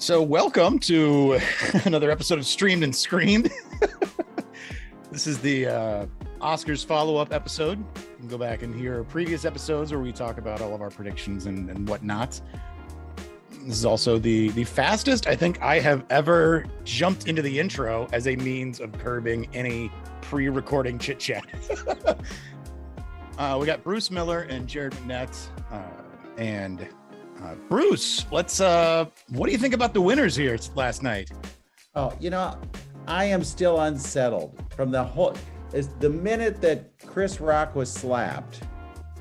So, welcome to another episode of Streamed and Screamed. this is the uh, Oscars follow up episode. You can go back and hear previous episodes where we talk about all of our predictions and, and whatnot. This is also the the fastest I think I have ever jumped into the intro as a means of curbing any pre-recording chit chat. uh, we got Bruce Miller and Jared McNett, uh, and uh, Bruce, let's. Uh, what do you think about the winners here last night? Oh, you know, I am still unsettled from the whole. Is the minute that Chris Rock was slapped,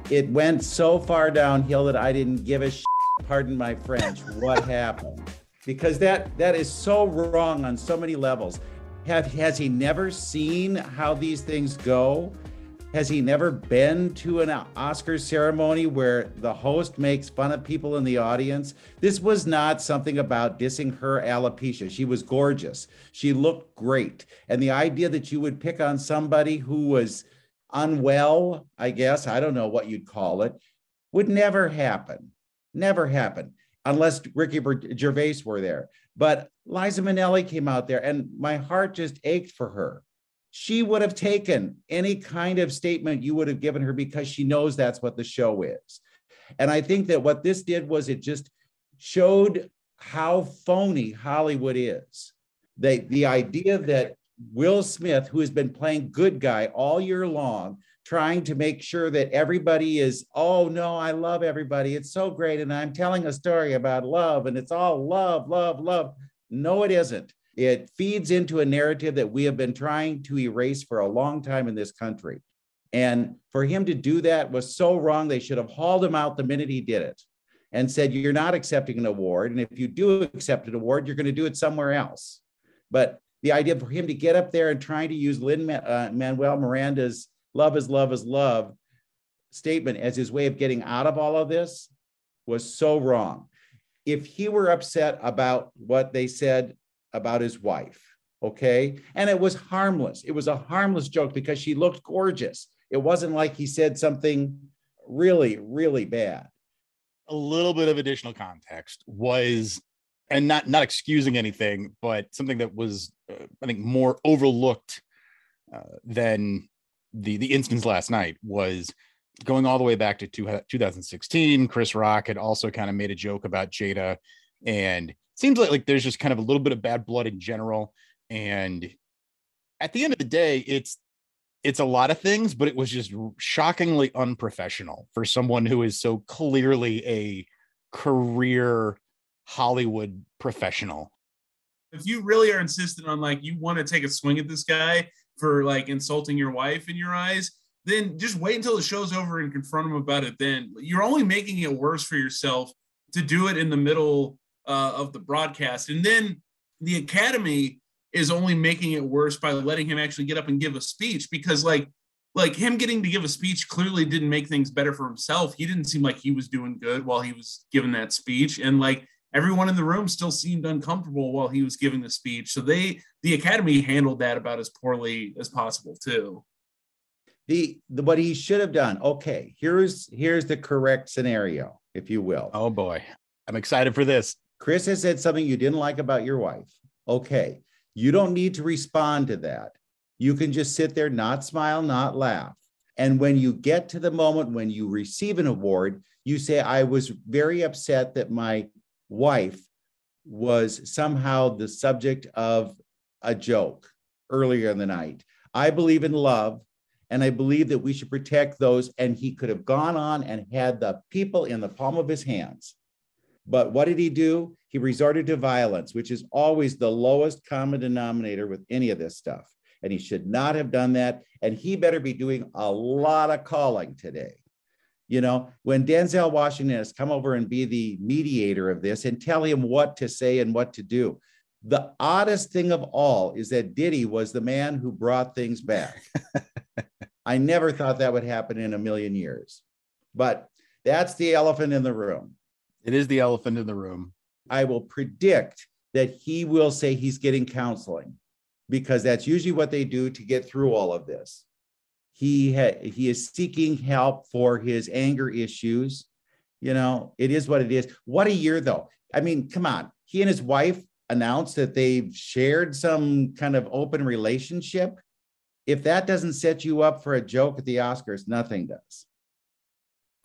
it went so far downhill that I didn't give a. Shit, pardon my French. what happened? Because that that is so wrong on so many levels. Have has he never seen how these things go? Has he never been to an Oscar ceremony where the host makes fun of people in the audience? This was not something about dissing her alopecia. She was gorgeous. She looked great. And the idea that you would pick on somebody who was unwell, I guess, I don't know what you'd call it, would never happen. Never happen unless Ricky Gervais were there. But Liza Minnelli came out there and my heart just ached for her she would have taken any kind of statement you would have given her because she knows that's what the show is. And I think that what this did was it just showed how phony Hollywood is. The, the idea that Will Smith, who has been playing good guy all year long, trying to make sure that everybody is, oh no, I love everybody. It's so great. And I'm telling a story about love, and it's all love, love, love. No, it isn't. It feeds into a narrative that we have been trying to erase for a long time in this country. And for him to do that was so wrong. They should have hauled him out the minute he did it and said, You're not accepting an award. And if you do accept an award, you're going to do it somewhere else. But the idea for him to get up there and trying to use Lin uh, Manuel Miranda's love is love is love statement as his way of getting out of all of this was so wrong. If he were upset about what they said about his wife. Okay. And it was harmless. It was a harmless joke because she looked gorgeous. It wasn't like he said something really, really bad. A little bit of additional context was, and not not excusing anything, but something that was, uh, I think, more overlooked uh, than the the instance last night was going all the way back to two, 2016. Chris Rock had also kind of made a joke about Jada, and seems like like there's just kind of a little bit of bad blood in general. And at the end of the day it's it's a lot of things but it was just shockingly unprofessional for someone who is so clearly a career hollywood professional. If you really are insistent on like you want to take a swing at this guy for like insulting your wife in your eyes then just wait until the show's over and confront him about it then. You're only making it worse for yourself to do it in the middle uh, of the broadcast. And then the Academy is only making it worse by letting him actually get up and give a speech because, like, like him getting to give a speech clearly didn't make things better for himself. He didn't seem like he was doing good while he was giving that speech, and like everyone in the room still seemed uncomfortable while he was giving the speech. So they, the Academy, handled that about as poorly as possible too. The, the what he should have done. Okay, here's here's the correct scenario, if you will. Oh boy, I'm excited for this. Chris has said something you didn't like about your wife. Okay. You don't need to respond to that. You can just sit there, not smile, not laugh. And when you get to the moment when you receive an award, you say, I was very upset that my wife was somehow the subject of a joke earlier in the night. I believe in love and I believe that we should protect those. And he could have gone on and had the people in the palm of his hands. But what did he do? He resorted to violence, which is always the lowest common denominator with any of this stuff. And he should not have done that. And he better be doing a lot of calling today. You know, when Denzel Washington has come over and be the mediator of this and tell him what to say and what to do. The oddest thing of all is that Diddy was the man who brought things back. I never thought that would happen in a million years. But that's the elephant in the room. It is the elephant in the room. I will predict that he will say he's getting counseling because that's usually what they do to get through all of this. He ha- he is seeking help for his anger issues. You know, it is what it is. What a year though. I mean, come on. he and his wife announced that they've shared some kind of open relationship. If that doesn't set you up for a joke at the Oscars, nothing does.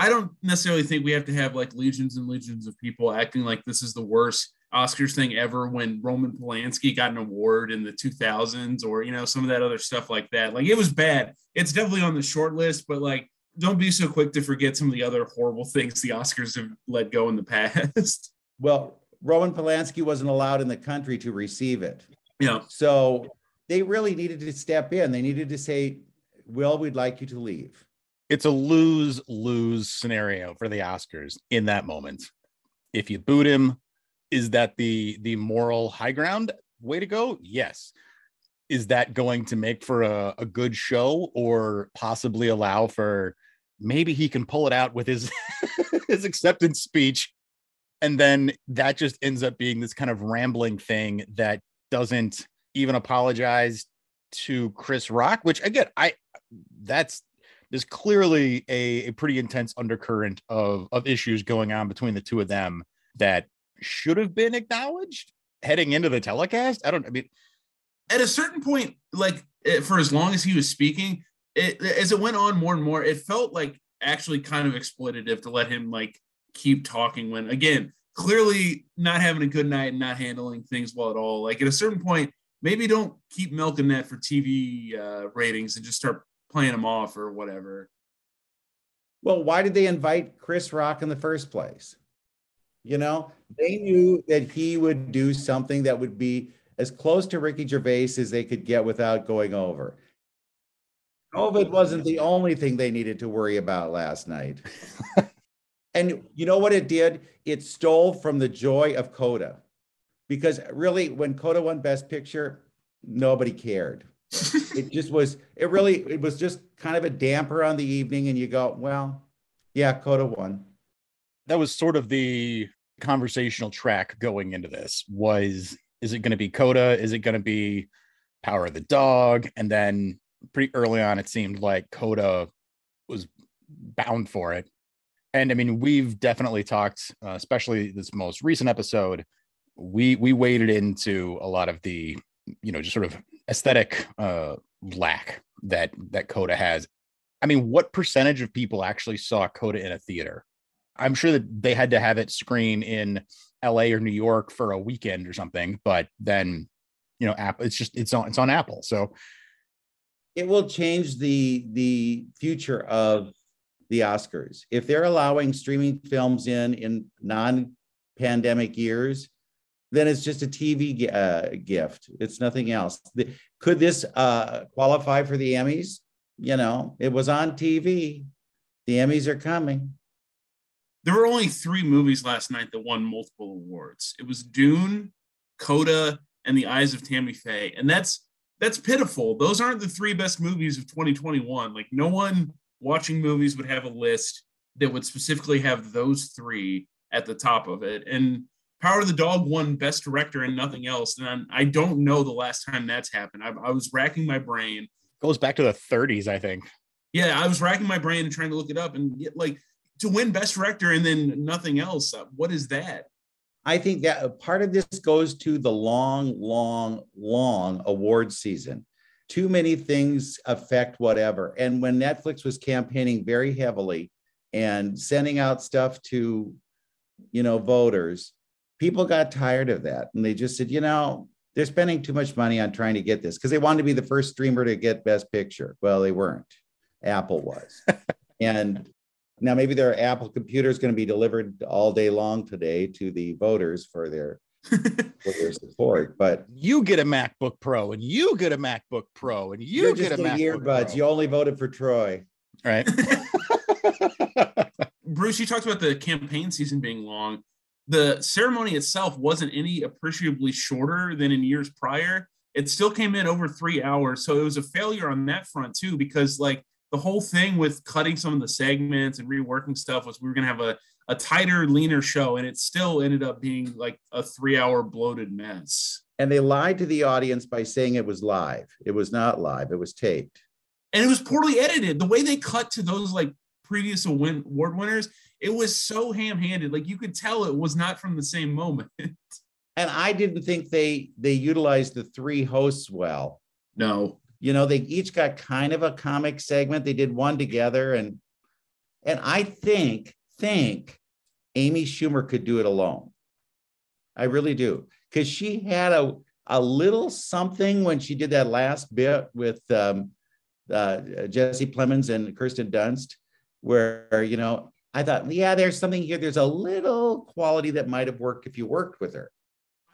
I don't necessarily think we have to have like legions and legions of people acting like this is the worst Oscars thing ever when Roman Polanski got an award in the 2000s or, you know, some of that other stuff like that. Like it was bad. It's definitely on the short list, but like don't be so quick to forget some of the other horrible things the Oscars have let go in the past. Well, Roman Polanski wasn't allowed in the country to receive it. Yeah. So they really needed to step in. They needed to say, Will, we'd like you to leave. It's a lose lose scenario for the Oscars in that moment. If you boot him, is that the the moral high ground way to go? Yes. Is that going to make for a, a good show or possibly allow for maybe he can pull it out with his his acceptance speech and then that just ends up being this kind of rambling thing that doesn't even apologize to Chris Rock, which again, I that's there's clearly a, a pretty intense undercurrent of of issues going on between the two of them that should have been acknowledged heading into the telecast. I don't I mean at a certain point, like eh, for as long as he was speaking, it, as it went on more and more, it felt like actually kind of exploitative to let him like keep talking when again clearly not having a good night and not handling things well at all like at a certain point maybe don't keep milking that for tv uh, ratings and just start playing them off or whatever well why did they invite chris rock in the first place you know they knew that he would do something that would be as close to ricky gervais as they could get without going over covid wasn't the only thing they needed to worry about last night And you know what it did? It stole from the joy of Coda. Because really, when Coda won Best Picture, nobody cared. It just was, it really, it was just kind of a damper on the evening. And you go, well, yeah, Coda won. That was sort of the conversational track going into this was is it going to be Coda? Is it going to be Power of the Dog? And then pretty early on, it seemed like Coda was bound for it and I mean, we've definitely talked, uh, especially this most recent episode. We we waded into a lot of the, you know, just sort of aesthetic uh, lack that that Coda has. I mean, what percentage of people actually saw Coda in a theater? I'm sure that they had to have it screen in L.A. or New York for a weekend or something, but then, you know, Apple. It's just it's on it's on Apple, so it will change the the future of the Oscars. If they're allowing streaming films in in non-pandemic years, then it's just a TV uh, gift. It's nothing else. Could this uh, qualify for the Emmys? You know, it was on TV. The Emmys are coming. There were only three movies last night that won multiple awards. It was Dune, Coda, and The Eyes of Tammy Faye, and that's that's pitiful. Those aren't the three best movies of 2021. Like no one watching movies would have a list that would specifically have those three at the top of it. And Power of the Dog won Best Director and nothing else. And I don't know the last time that's happened. I, I was racking my brain. Goes back to the 30s, I think. Yeah, I was racking my brain and trying to look it up. And get, like to win Best Director and then nothing else, uh, what is that? I think that part of this goes to the long, long, long award season too many things affect whatever. And when Netflix was campaigning very heavily and sending out stuff to, you know, voters, people got tired of that. And they just said, you know, they're spending too much money on trying to get this because they wanted to be the first streamer to get Best Picture. Well, they weren't. Apple was. and now maybe their Apple computer is going to be delivered all day long today to the voters for their for their support. But you get a MacBook Pro, and you get a MacBook Pro, and you get a MacBook earbuds. Pro. You only voted for Troy, right? Bruce, you talked about the campaign season being long. The ceremony itself wasn't any appreciably shorter than in years prior. It still came in over three hours, so it was a failure on that front too. Because like the whole thing with cutting some of the segments and reworking stuff was we were going to have a a tighter, leaner show, and it still ended up being like a three-hour bloated mess. And they lied to the audience by saying it was live. It was not live. It was taped. And it was poorly edited. The way they cut to those like previous award winners, it was so ham-handed. Like you could tell it was not from the same moment. And I didn't think they they utilized the three hosts well. No. You know, they each got kind of a comic segment. They did one together, and and I think think Amy Schumer could do it alone. I really do, because she had a a little something when she did that last bit with um, uh, Jesse Plemons and Kirsten Dunst, where you know I thought, yeah, there's something here. There's a little quality that might have worked if you worked with her.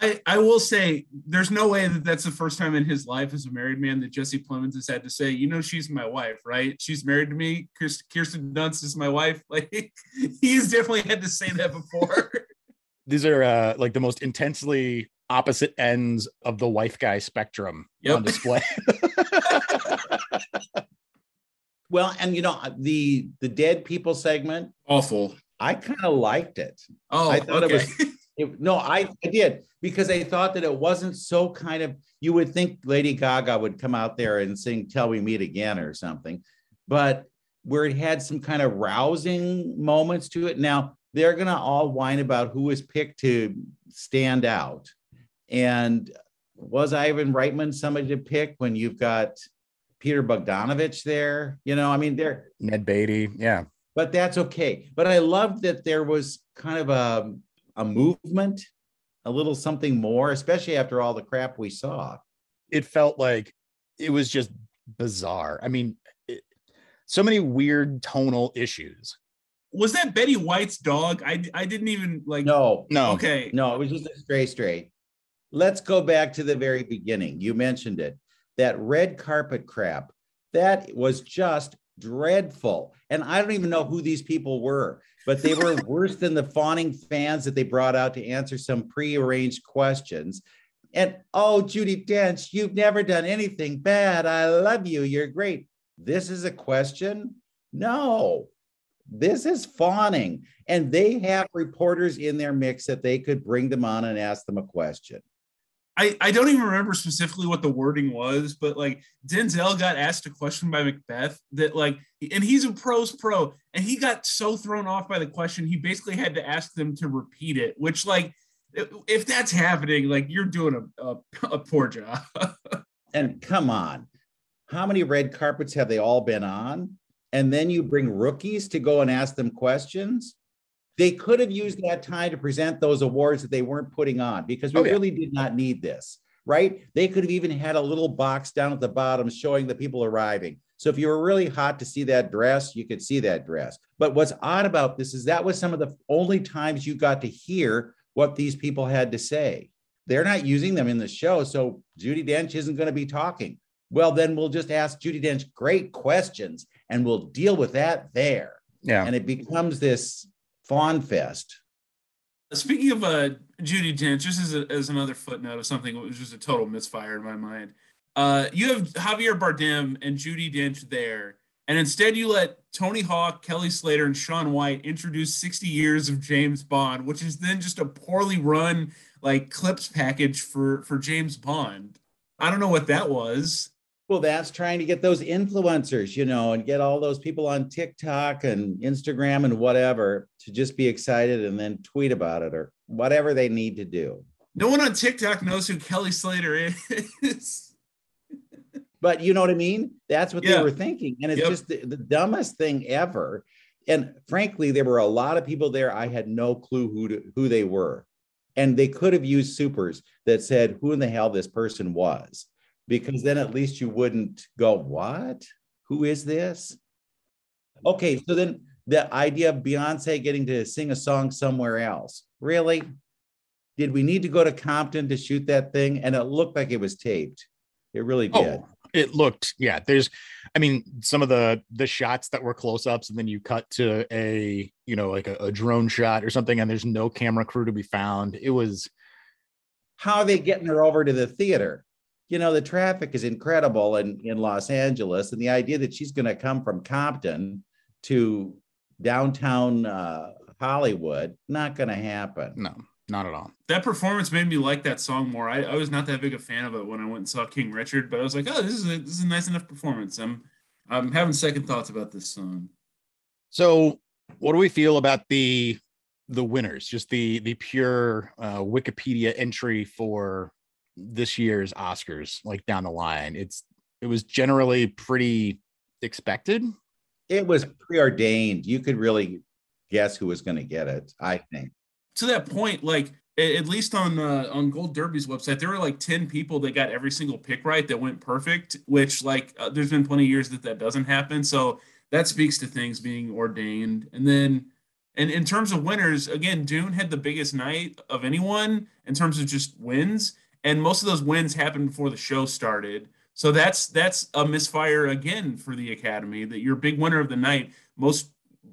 I, I will say there's no way that that's the first time in his life as a married man that Jesse Plemons has had to say, you know, she's my wife, right? She's married to me. Kirsten Dunst is my wife. Like he's definitely had to say that before. These are uh, like the most intensely opposite ends of the wife guy spectrum yep. on display. well, and you know the the dead people segment, awful. I kind of liked it. Oh, I thought okay. it was. It, no, I, I did because I thought that it wasn't so kind of. You would think Lady Gaga would come out there and sing "Till We Meet Again" or something, but where it had some kind of rousing moments to it. Now they're gonna all whine about who was picked to stand out, and was Ivan Reitman somebody to pick when you've got Peter Bogdanovich there? You know, I mean, they're Ned Beatty, yeah. But that's okay. But I loved that there was kind of a a movement, a little something more, especially after all the crap we saw. It felt like it was just bizarre. I mean, it, so many weird tonal issues. Was that Betty White's dog? I I didn't even like. No, no, okay, no. It was just a stray stray. Let's go back to the very beginning. You mentioned it. That red carpet crap. That was just dreadful. And I don't even know who these people were, but they were worse than the fawning fans that they brought out to answer some prearranged questions. And oh, Judi Dench, you've never done anything bad. I love you. You're great. This is a question? No, this is fawning. And they have reporters in their mix that they could bring them on and ask them a question. I, I don't even remember specifically what the wording was, but like Denzel got asked a question by Macbeth that like, and he's a pros pro, and he got so thrown off by the question, he basically had to ask them to repeat it, which like, if that's happening, like you're doing a, a, a poor job. and come on, how many red carpets have they all been on? And then you bring rookies to go and ask them questions. They could have used mm-hmm. that time to present those awards that they weren't putting on because we oh, yeah. really did not need this, right? They could have even had a little box down at the bottom showing the people arriving. So if you were really hot to see that dress, you could see that dress. But what's odd about this is that was some of the only times you got to hear what these people had to say. They're not using them in the show. So Judi Dench isn't going to be talking. Well, then we'll just ask Judi Dench great questions and we'll deal with that there. Yeah. And it becomes this Fawn Fest. Speaking of uh, Judi Dench, just as, a, as another footnote of something that was just a total misfire in my mind, uh, you have Javier Bardem and Judi Dench there, and instead you let Tony Hawk, Kelly Slater, and Shaun White introduce 60 years of James Bond, which is then just a poorly run like clips package for for James Bond. I don't know what that was. Well, that's trying to get those influencers, you know, and get all those people on TikTok and Instagram and whatever to just be excited and then tweet about it or whatever they need to do. No one on TikTok knows who Kelly Slater is. but you know what I mean? That's what yeah. they were thinking. And it's yep. just the, the dumbest thing ever. And frankly, there were a lot of people there. I had no clue who to, who they were. And they could have used supers that said who in the hell this person was because then at least you wouldn't go, What? Who is this? Okay, so then the idea of Beyonce getting to sing a song somewhere else. Really? Did we need to go to Compton to shoot that thing? And it looked like it was taped. It really oh, did. Oh, it looked, yeah. There's, I mean, some of the the shots that were close ups, and then you cut to a, you know, like a, a drone shot or something, and there's no camera crew to be found. It was. How are they getting her over to the theater? You know, the traffic is incredible in, in Los Angeles. And the idea that she's going to come from Compton to downtown uh, Hollywood, not going to happen. No, not at all. That performance made me like that song more. I, I, was not that big a fan of it when I went and saw King Richard, but I was like, oh, this is a, this is a nice enough performance. I'm I'm having second thoughts about this song. So, what do we feel about the the winners, just the the pure uh, Wikipedia entry for this year's Oscars, like down the line, it's it was generally pretty expected. It was preordained. You could really guess who was going to get it. I think. To that point, like at least on uh, on Gold Derby's website, there were like ten people that got every single pick right that went perfect. Which like uh, there's been plenty of years that that doesn't happen. So that speaks to things being ordained. And then, and in terms of winners, again, Dune had the biggest night of anyone in terms of just wins, and most of those wins happened before the show started. So that's that's a misfire again for the Academy. That your big winner of the night, most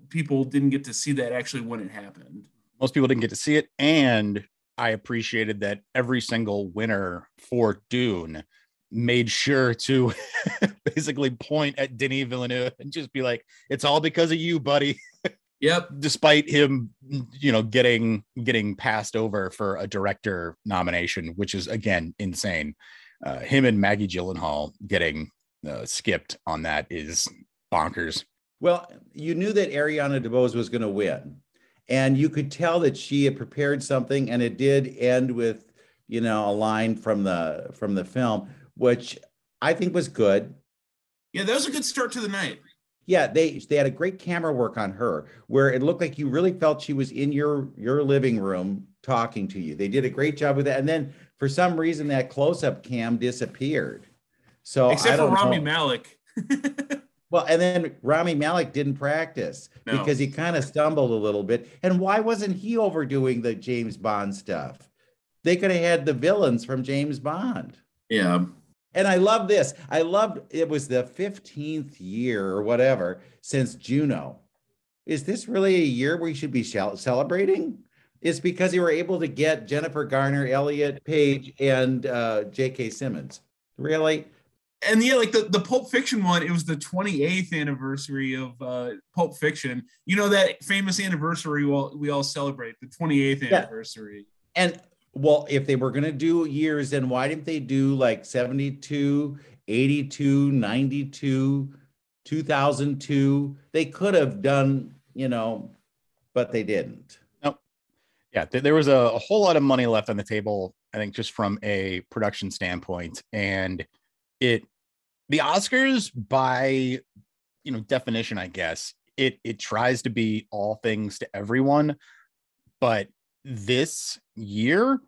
people didn't get to see that actually when it happened. Most people didn't get to see it, and I appreciated that every single winner for Dune made sure to basically point at Denis Villeneuve and just be like, "It's all because of you, buddy." Yep. Despite him, you know, getting getting passed over for a director nomination, which is again insane. Uh, him and Maggie Gyllenhaal getting uh, skipped on that is bonkers. Well, you knew that Ariana DeBose was going to win, and you could tell that she had prepared something, and it did end with, you know, a line from the from the film, which I think was good. Yeah, that was a good start to the night. Yeah, they they had a great camera work on her where it looked like you really felt she was in your your living room talking to you. They did a great job with that. And then for some reason that close-up cam disappeared. So except for Rami know. Malek. well, and then Rami Malek didn't practice no. because he kind of stumbled a little bit. And why wasn't he overdoing the James Bond stuff? They could have had the villains from James Bond. Yeah. And I love this. I loved it was the 15th year or whatever since Juno. Is this really a year we should be celebrating? It's because you were able to get Jennifer Garner, Elliot Page, and uh, J.K. Simmons. Really? And yeah, like the, the Pulp Fiction one, it was the 28th anniversary of uh, Pulp Fiction. You know that famous anniversary we all, we all celebrate, the 28th anniversary. Yeah. And well, if they were going to do years, then why didn't they do like 72, 82, 92, 2002? They could have done, you know, but they didn't. Nope. Yeah, there was a, a whole lot of money left on the table, I think, just from a production standpoint. And it, the Oscars, by, you know, definition, I guess, it it tries to be all things to everyone, but this year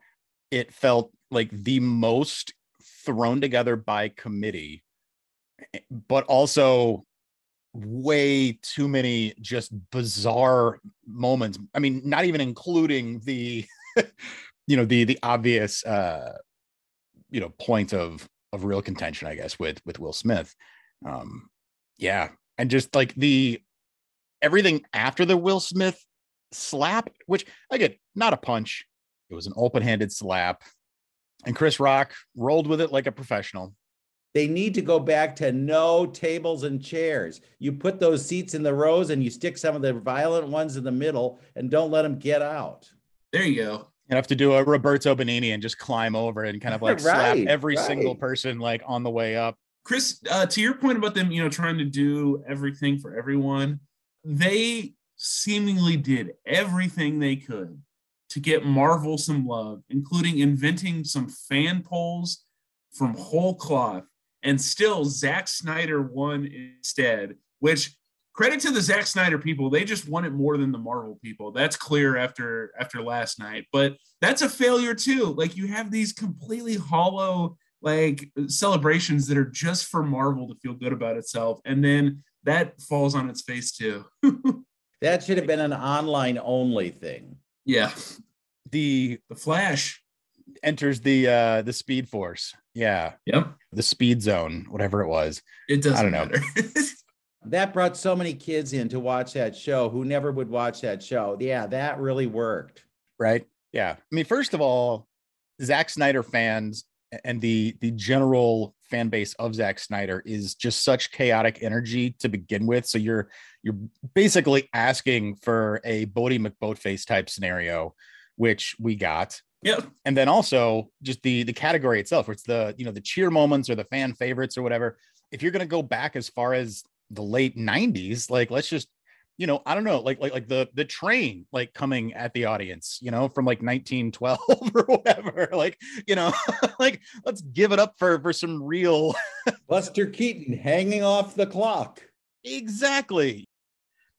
it felt like the most thrown together by committee but also way too many just bizarre moments. I mean not even including the you know the the obvious uh you know point of of real contention i guess with with will smith. Um yeah. And just like the everything after the will smith slap, which again, not a punch. It was an open-handed slap. And Chris Rock rolled with it like a professional. They need to go back to no tables and chairs. You put those seats in the rows and you stick some of the violent ones in the middle and don't let them get out. There you go. You have to do a Roberto Benigni and just climb over and kind of like right, slap every right. single person like on the way up. Chris, uh, to your point about them, you know, trying to do everything for everyone, they seemingly did everything they could to get Marvel some love, including inventing some fan polls from whole cloth. And still, Zack Snyder won instead, which credit to the Zack Snyder people. They just won it more than the Marvel people. That's clear after after last night. But that's a failure too. Like you have these completely hollow like celebrations that are just for Marvel to feel good about itself. And then that falls on its face too. That should have been an online only thing. Yeah. The the Flash enters the uh the Speed Force. Yeah. Yep. The Speed Zone, whatever it was. It doesn't. I don't know. that brought so many kids in to watch that show who never would watch that show. Yeah, that really worked. Right. Yeah. I mean, first of all, Zack Snyder fans and the the general fan base of Zack Snyder is just such chaotic energy to begin with. So you're you're basically asking for a Boaty McBoatface type scenario, which we got. Yeah. And then also just the the category itself, where it's the you know the cheer moments or the fan favorites or whatever. If you're gonna go back as far as the late 90s, like let's just you know, I don't know, like like like the the train like coming at the audience, you know, from like 1912 or whatever. Like, you know, like let's give it up for for some real Buster Keaton hanging off the clock. exactly.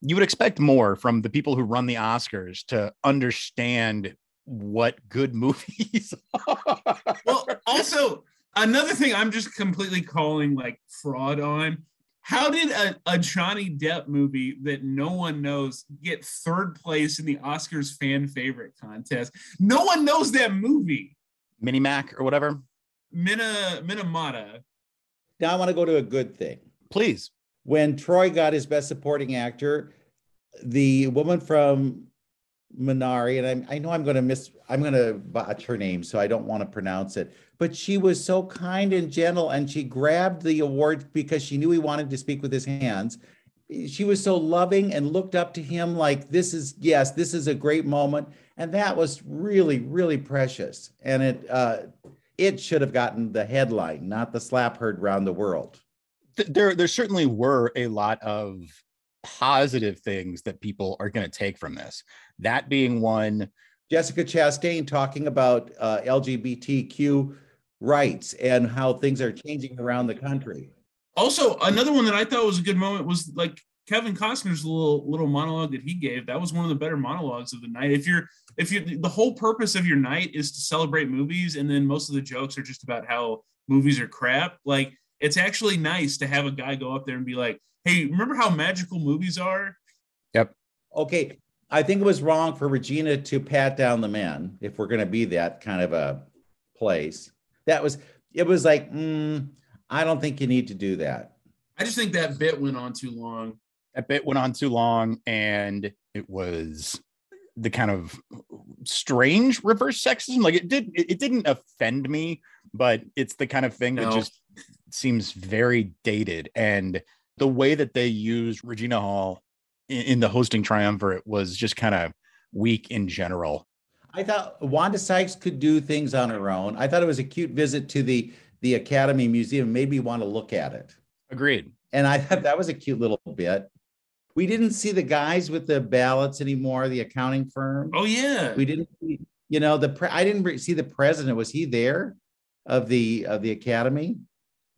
You would expect more from the people who run the Oscars to understand what good movies are. Well, also another thing I'm just completely calling like fraud on. How did a, a Johnny Depp movie that no one knows get third place in the Oscars fan favorite contest? No one knows that movie. Mini Mac or whatever. Mina Minamata. Now I want to go to a good thing. Please. When Troy got his best supporting actor, the woman from Minari, and I, I know I'm going to miss, I'm going to botch her name, so I don't want to pronounce it. But she was so kind and gentle, and she grabbed the award because she knew he wanted to speak with his hands. She was so loving and looked up to him like, "This is yes, this is a great moment," and that was really, really precious. And it uh, it should have gotten the headline, not the slap heard around the world. There there certainly were a lot of positive things that people are going to take from this. That being one, Jessica Chastain talking about uh, LGBTQ rights and how things are changing around the country. Also, another one that I thought was a good moment was like Kevin Costner's little little monologue that he gave. That was one of the better monologues of the night. If you're if you the whole purpose of your night is to celebrate movies, and then most of the jokes are just about how movies are crap, like it's actually nice to have a guy go up there and be like, "Hey, remember how magical movies are?" yep, Okay, I think it was wrong for Regina to pat down the men if we're going to be that kind of a place. That was it was like, mm, I don't think you need to do that. I just think that bit went on too long. that bit went on too long and it was the kind of strange reverse sexism like it did it, it didn't offend me but it's the kind of thing that just seems very dated and the way that they used regina hall in, in the hosting triumvirate was just kind of weak in general I thought Wanda Sykes could do things on her own. I thought it was a cute visit to the the Academy Museum. Made me want to look at it. agreed And I thought that was a cute little bit. We didn't see the guys with the ballots anymore, the accounting firm. Oh yeah, We didn't see, you know, the pre- I didn't re- see the president. Was he there of the of the academy?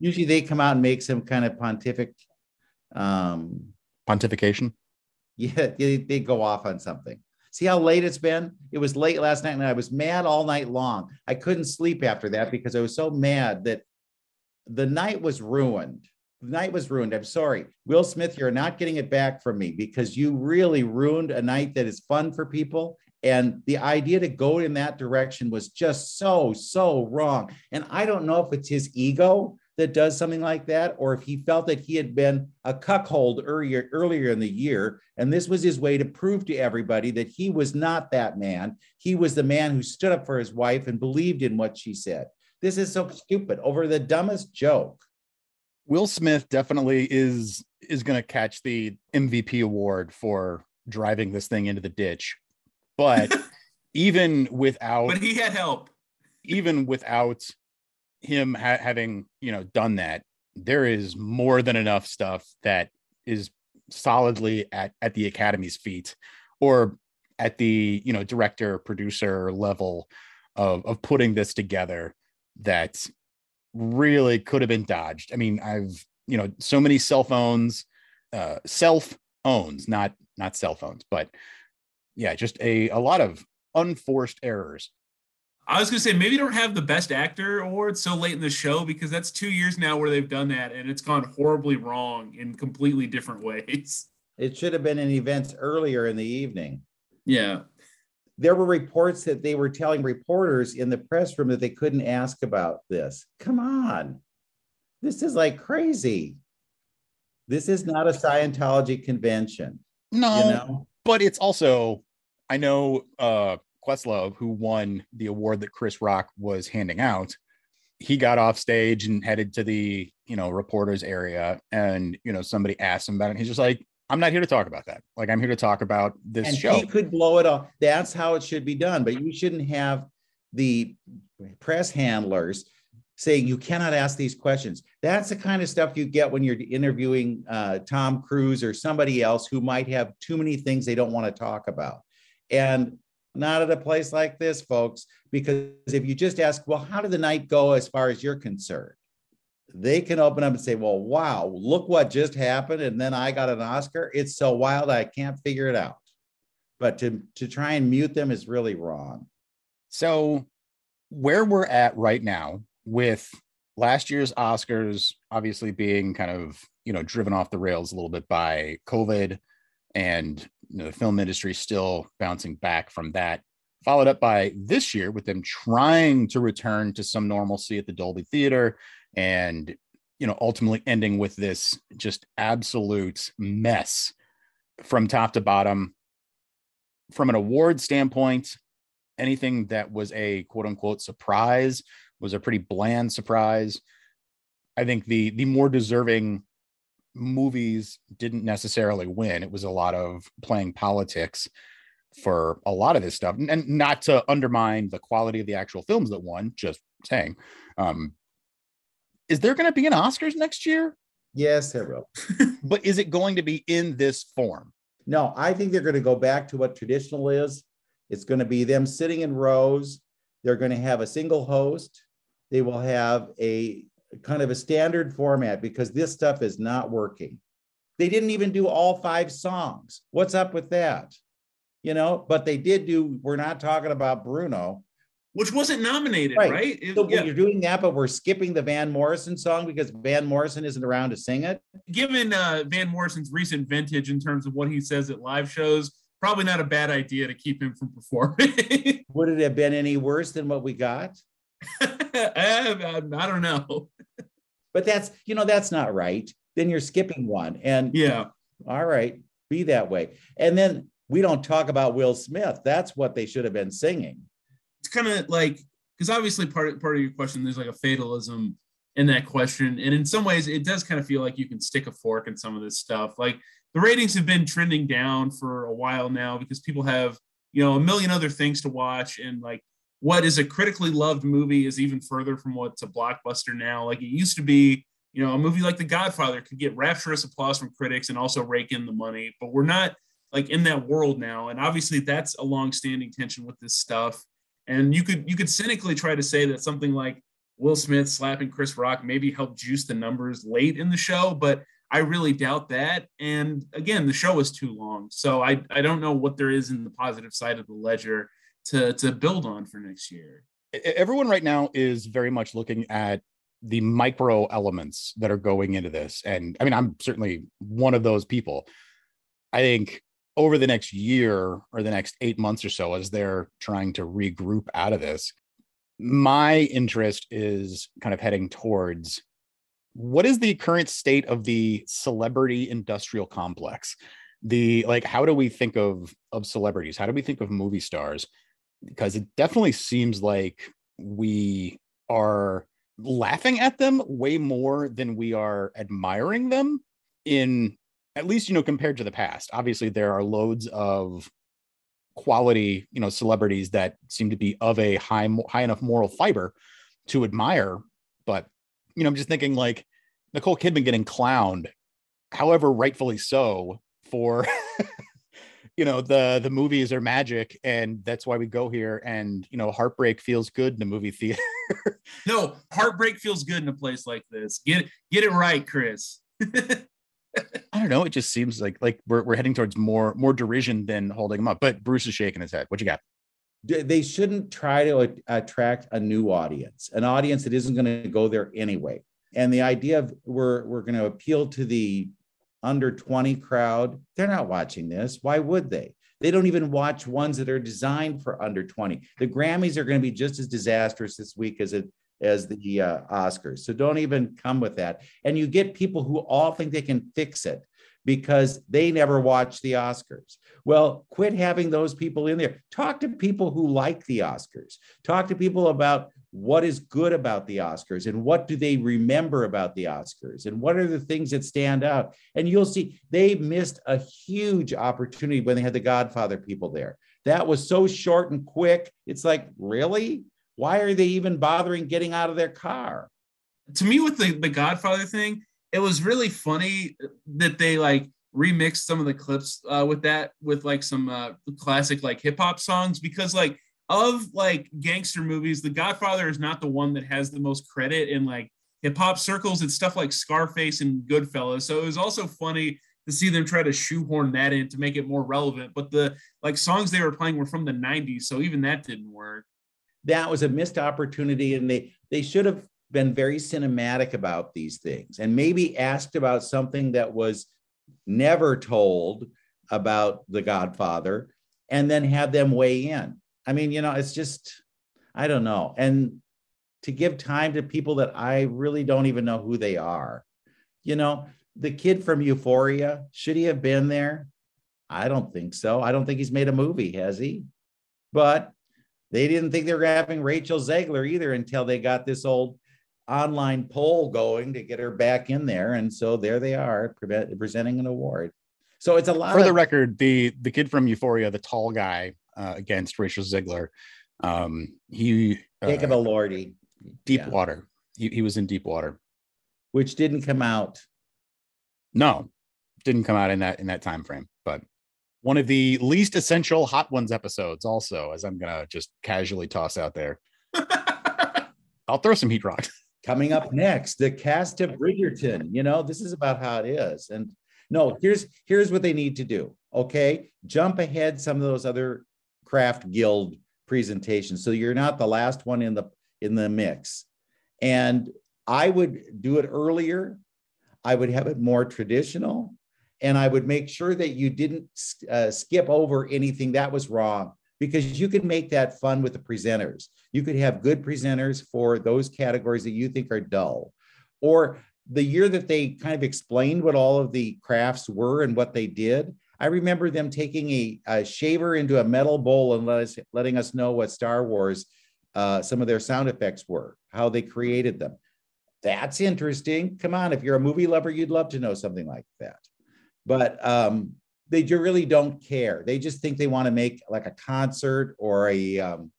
Usually they come out and make some kind of pontific um pontification yeah, they, they go off on something. See how late it's been? It was late last night and I was mad all night long. I couldn't sleep after that because I was so mad that the night was ruined. The night was ruined. I'm sorry. Will Smith, you're not getting it back from me because you really ruined a night that is fun for people. And the idea to go in that direction was just so, so wrong. And I don't know if it's his ego that does something like that, or if he felt that he had been a cuckold earlier earlier in the year, and this was his way to prove to everybody that he was not that man. He was the man who stood up for his wife and believed in what she said. This is so stupid over the dumbest joke. will smith definitely is is going to catch the mvp award for driving this thing into the ditch but even without but he had help. even without him ha- having you know done that there is more than enough stuff that is solidly at at the academy's feet or at the you know director producer level of of putting this together that really could have been dodged. I mean i've you know so many cell phones uh self owns not not cell phones but yeah just a a lot of unforced errors I was gonna say maybe don't have the best actor award so late in the show because that's two years now where they've done that and it's gone horribly wrong in completely different ways. It should have been in events earlier in the evening. Yeah. There were reports that they were telling reporters in the press room that they couldn't ask about this. Come on. This is like crazy. This is not a Scientology convention, no you know? but it's also I know uh Questlove, who won the award that Chris Rock was handing out, he got off stage and headed to the you know reporters area, and you know somebody asked him about it. He's just like, "I'm not here to talk about that. Like, I'm here to talk about this and show." he could blow it off. That's how it should be done. But you shouldn't have the press handlers saying you cannot ask these questions. That's the kind of stuff you get when you're interviewing uh, Tom Cruise or somebody else who might have too many things they don't want to talk about. And not at a place like this, folks, because if you just ask, well, how did the night go as far as you're concerned? They can open up and say, well, wow, look what just happened. And then I got an Oscar. It's so wild, I can't figure it out. But to, to try and mute them is really wrong. So, where we're at right now with last year's Oscars obviously being kind of, you know, driven off the rails a little bit by COVID and you know, the film industry still bouncing back from that. Followed up by this year with them trying to return to some normalcy at the Dolby Theater and you know ultimately ending with this just absolute mess from top to bottom from an award standpoint anything that was a quote unquote surprise was a pretty bland surprise i think the the more deserving movies didn't necessarily win. It was a lot of playing politics for a lot of this stuff, and not to undermine the quality of the actual films that won. Just saying, um, is there going to be an Oscars next year? Yes, there will. but is it going to be in this form? No, I think they're going to go back to what traditional is. It's going to be them sitting in rows. They're going to have a single host. They will have a kind of a standard format because this stuff is not working. They didn't even do all five songs. What's up with that? You know, but they did do, we're not talking about Bruno. Which wasn't nominated, right? right? It, so yeah. you're doing that, but we're skipping the Van Morrison song because Van Morrison isn't around to sing it. Given uh, Van Morrison's recent vintage in terms of what he says at live shows, probably not a bad idea to keep him from performing. Would it have been any worse than what we got? I, I don't know. But that's, you know, that's not right. Then you're skipping one. And yeah, all right, be that way. And then we don't talk about Will Smith. That's what they should have been singing. It's kind of like because obviously part of, part of your question there's like a fatalism in that question, and in some ways it does kind of feel like you can stick a fork in some of this stuff. Like the ratings have been trending down for a while now because people have you know a million other things to watch, and like what is a critically loved movie is even further from what's a blockbuster now. Like it used to be, you know, a movie like The Godfather could get rapturous applause from critics and also rake in the money, but we're not like in that world now. And obviously that's a long-standing tension with this stuff. And you could you could cynically try to say that something like Will Smith slapping Chris Rock maybe helped juice the numbers late in the show, but I really doubt that. And again, the show is too long. So I, I don't know what there is in the positive side of the ledger to to build on for next year. Everyone right now is very much looking at the micro elements that are going into this. And I mean, I'm certainly one of those people. I think over the next year or the next eight months or so, as they're trying to regroup out of this, my interest is kind of heading towards what is the current state of the celebrity industrial complex? The like, how do we think of of celebrities? How do we think of movie stars? Because it definitely seems like we are laughing at them way more than we are admiring them in at least you know compared to the past. Obviously there are loads of quality you know celebrities that seem to be of a high high enough moral fiber to admire but you know i'm just thinking like nicole kidman getting clowned however rightfully so for you know the the movies are magic and that's why we go here and you know heartbreak feels good in a movie theater. No heartbreak feels good in a place like this. Get get it right chris. I don't know it just seems like like we're, we're heading towards more more derision than holding him up but bruce is shaking his head. What you got? They shouldn't try to attract a new audience an audience that isn't going to go there anyway. And the idea of we're we're going to appeal to the under 20 crowd, they're not watching this. Why would they? They don't even watch ones that are designed for under 20. The Grammys are going to be just as disastrous this week as it as the uh, Oscars. So don't even come with that. And you get people who all think they can fix it because they never watch the Oscars. Well, quit having those people in there. Talk to people who like the Oscars. Talk to people about what is good about the Oscars and what do they remember about the Oscars and what are the things that stand out. And you'll see they missed a huge opportunity when they had the Godfather people there. That was so short and quick. It's like, really? why are they even bothering getting out of their car? To me, with the, the Godfather thing, it was really funny that they like remixed some of the clips uh, with that with like some uh, classic like hip hop songs because like of like gangster movies, The Godfather is not the one that has the most credit in like hip hop circles. It's stuff like Scarface and Goodfellas. So it was also funny to see them try to shoehorn that in to make it more relevant. But the like songs they were playing were from the 90s, so even that didn't work. That was a missed opportunity, and they they should have been very cinematic about these things and maybe asked about something that was never told about the Godfather, and then have them weigh in. I mean, you know, it's just I don't know. And to give time to people that I really don't even know who they are. You know, the kid from Euphoria, should he have been there? I don't think so. I don't think he's made a movie, has he? But they didn't think they were having Rachel Zegler either until they got this old online poll going to get her back in there. And so there they are pre- presenting an award. So it's a lot. For of- the record, the the kid from Euphoria, the tall guy uh, against Rachel Zegler. um, he uh, Jacob Elordi. Deep yeah. Water. He, he was in Deep Water. Which didn't come out. No, didn't come out in that in that time frame. But one of the least essential Hot Ones episodes, also, as I'm gonna just casually toss out there. I'll throw some heat rocks. Coming up next, the cast of Bridgerton. You know, this is about how it is. And no, here's here's what they need to do. Okay, jump ahead some of those other craft guild presentation. so you're not the last one in the in the mix. And I would do it earlier. I would have it more traditional, and I would make sure that you didn't uh, skip over anything that was wrong because you can make that fun with the presenters. You could have good presenters for those categories that you think are dull. Or the year that they kind of explained what all of the crafts were and what they did, I remember them taking a, a shaver into a metal bowl and let us, letting us know what Star Wars, uh, some of their sound effects were, how they created them. That's interesting. Come on, if you're a movie lover, you'd love to know something like that. But um, they really don't care. They just think they want to make like a concert or a um,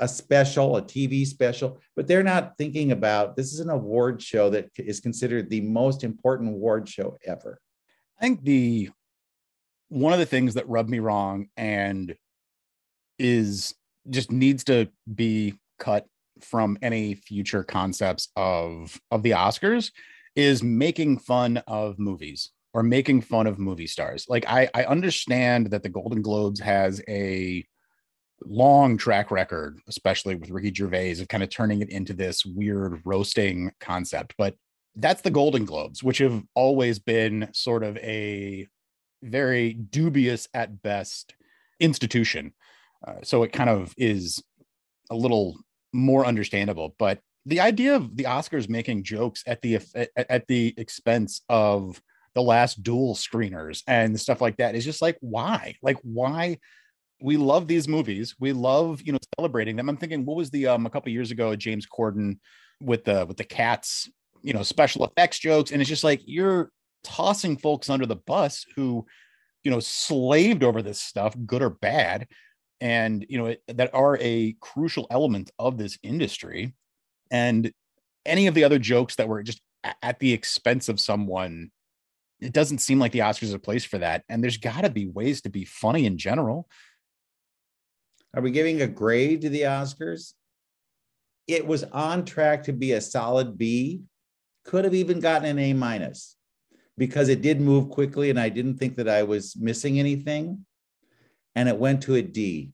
a special, a TV special, but they're not thinking about this is an award show that is considered the most important award show ever. I think the one of the things that rubbed me wrong and is just needs to be cut from any future concepts of of the Oscars is making fun of movies or making fun of movie stars. Like I, I understand that the Golden Globes has a long track record, especially with Ricky Gervais, of kind of turning it into this weird roasting concept. But that's the Golden Globes, which have always been sort of a very dubious at best institution. Uh, so it kind of is a little more understandable. But the idea of the Oscars making jokes at the at, the expense of the last duel screeners and stuff like that is just like why like why we love these movies we love you know celebrating them i'm thinking what was the um a couple years ago james corden with the with the cats you know special effects jokes and it's just like you're tossing folks under the bus who you know slaved over this stuff good or bad and you know it, that are a crucial element of this industry and any of the other jokes that were just at the expense of someone it doesn't seem like the Oscars is a place for that. And there's got to be ways to be funny in general. Are we giving a grade to the Oscars? It was on track to be a solid B, could have even gotten an A minus because it did move quickly and I didn't think that I was missing anything. And it went to a D.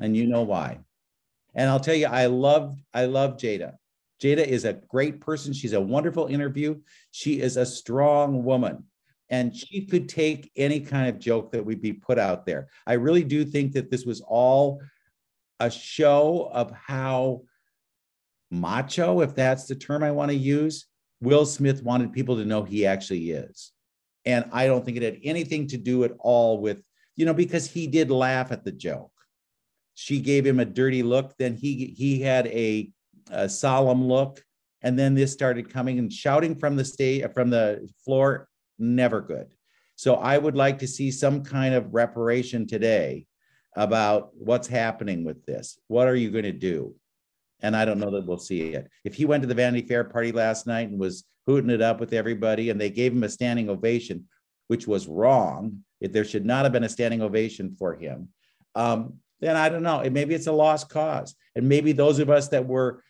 And you know why. And I'll tell you, I love, I love Jada. Jada is a great person. She's a wonderful interview. She is a strong woman and she could take any kind of joke that would be put out there. I really do think that this was all a show of how macho, if that's the term I want to use, Will Smith wanted people to know he actually is. And I don't think it had anything to do at all with, you know, because he did laugh at the joke. She gave him a dirty look. Then he he had a a solemn look and then this started coming and shouting from the stage from the floor never good so i would like to see some kind of reparation today about what's happening with this what are you going to do And I don't know that we'll see it. If he went to the Vanity Fair party last night and was hooting it up with everybody and they gave him a standing ovation, which was wrong, if there should not have been a standing ovation for him, um, then I don't know. Maybe it's a lost cause. And maybe those of us that were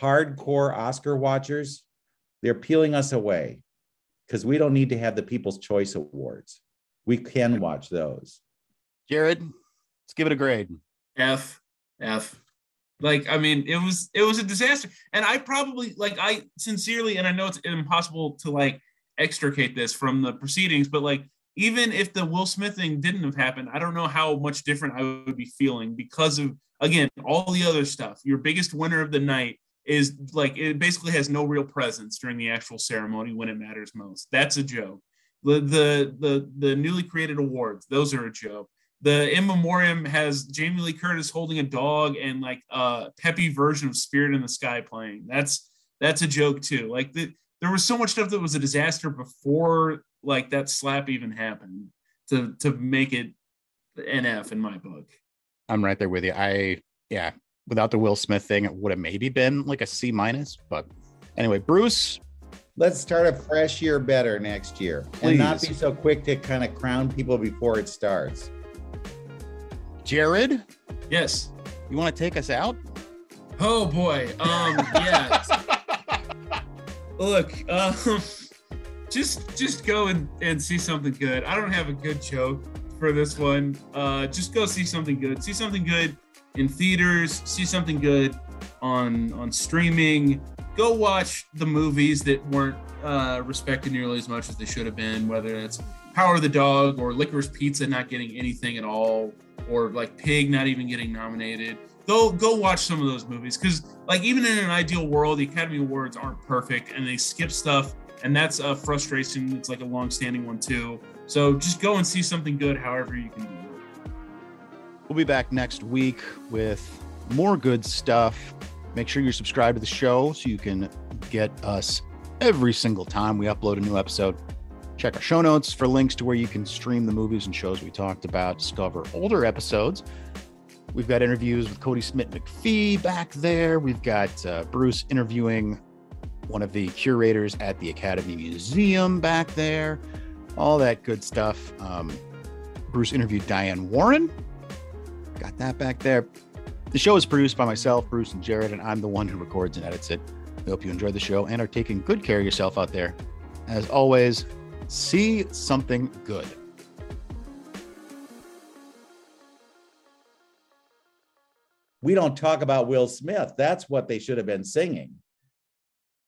hardcore Oscar watchers, they're peeling us away because we don't need to have the People's Choice Awards. We can watch those. Jared, let's give it a grade. F, F. Like, I mean, it was it was a disaster. And I probably like I sincerely, and I know it's impossible to like extricate this from the proceedings, but like even if the Will Smith thing didn't have happened, I don't know how much different I would be feeling because of again all the other stuff. Your biggest winner of the night is like it basically has no real presence during the actual ceremony when it matters most. That's a joke. The the the the newly created awards, those are a joke. The in memoriam has Jamie Lee Curtis holding a dog and like a peppy version of Spirit in the Sky playing. That's that's a joke too. Like the, there was so much stuff that was a disaster before like that slap even happened to to make it NF in my book. I'm right there with you. I yeah, without the Will Smith thing, it would have maybe been like a C minus. But anyway, Bruce. Let's start a fresh year better next year Please. and not be so quick to kind of crown people before it starts. Jared? Yes. You want to take us out? Oh boy. Um yeah. Look, um just just go and, and see something good. I don't have a good joke for this one. Uh, just go see something good. See something good in theaters. See something good on on streaming. Go watch the movies that weren't uh, respected nearly as much as they should have been. Whether it's Power of the Dog or Licorice Pizza not getting anything at all, or like Pig not even getting nominated. Go go watch some of those movies because like even in an ideal world, the Academy Awards aren't perfect and they skip stuff and that's a frustration. It's like a long-standing one too. So just go and see something good, however you can do it. We'll be back next week with more good stuff. Make sure you're subscribed to the show so you can get us every single time we upload a new episode. Check our show notes for links to where you can stream the movies and shows we talked about, discover older episodes. We've got interviews with Kodi Smit-McPhee back there. We've got uh, Bruce interviewing one of the curators at the Academy Museum back there, all that good stuff. Um, Bruce interviewed Diane Warren. Got that back there. The show is produced by myself, Bruce, and Jared, and I'm the one who records and edits it. We hope you enjoy the show and are taking good care of yourself out there. As always, see something good. We don't talk about Will Smith. That's what they should have been singing.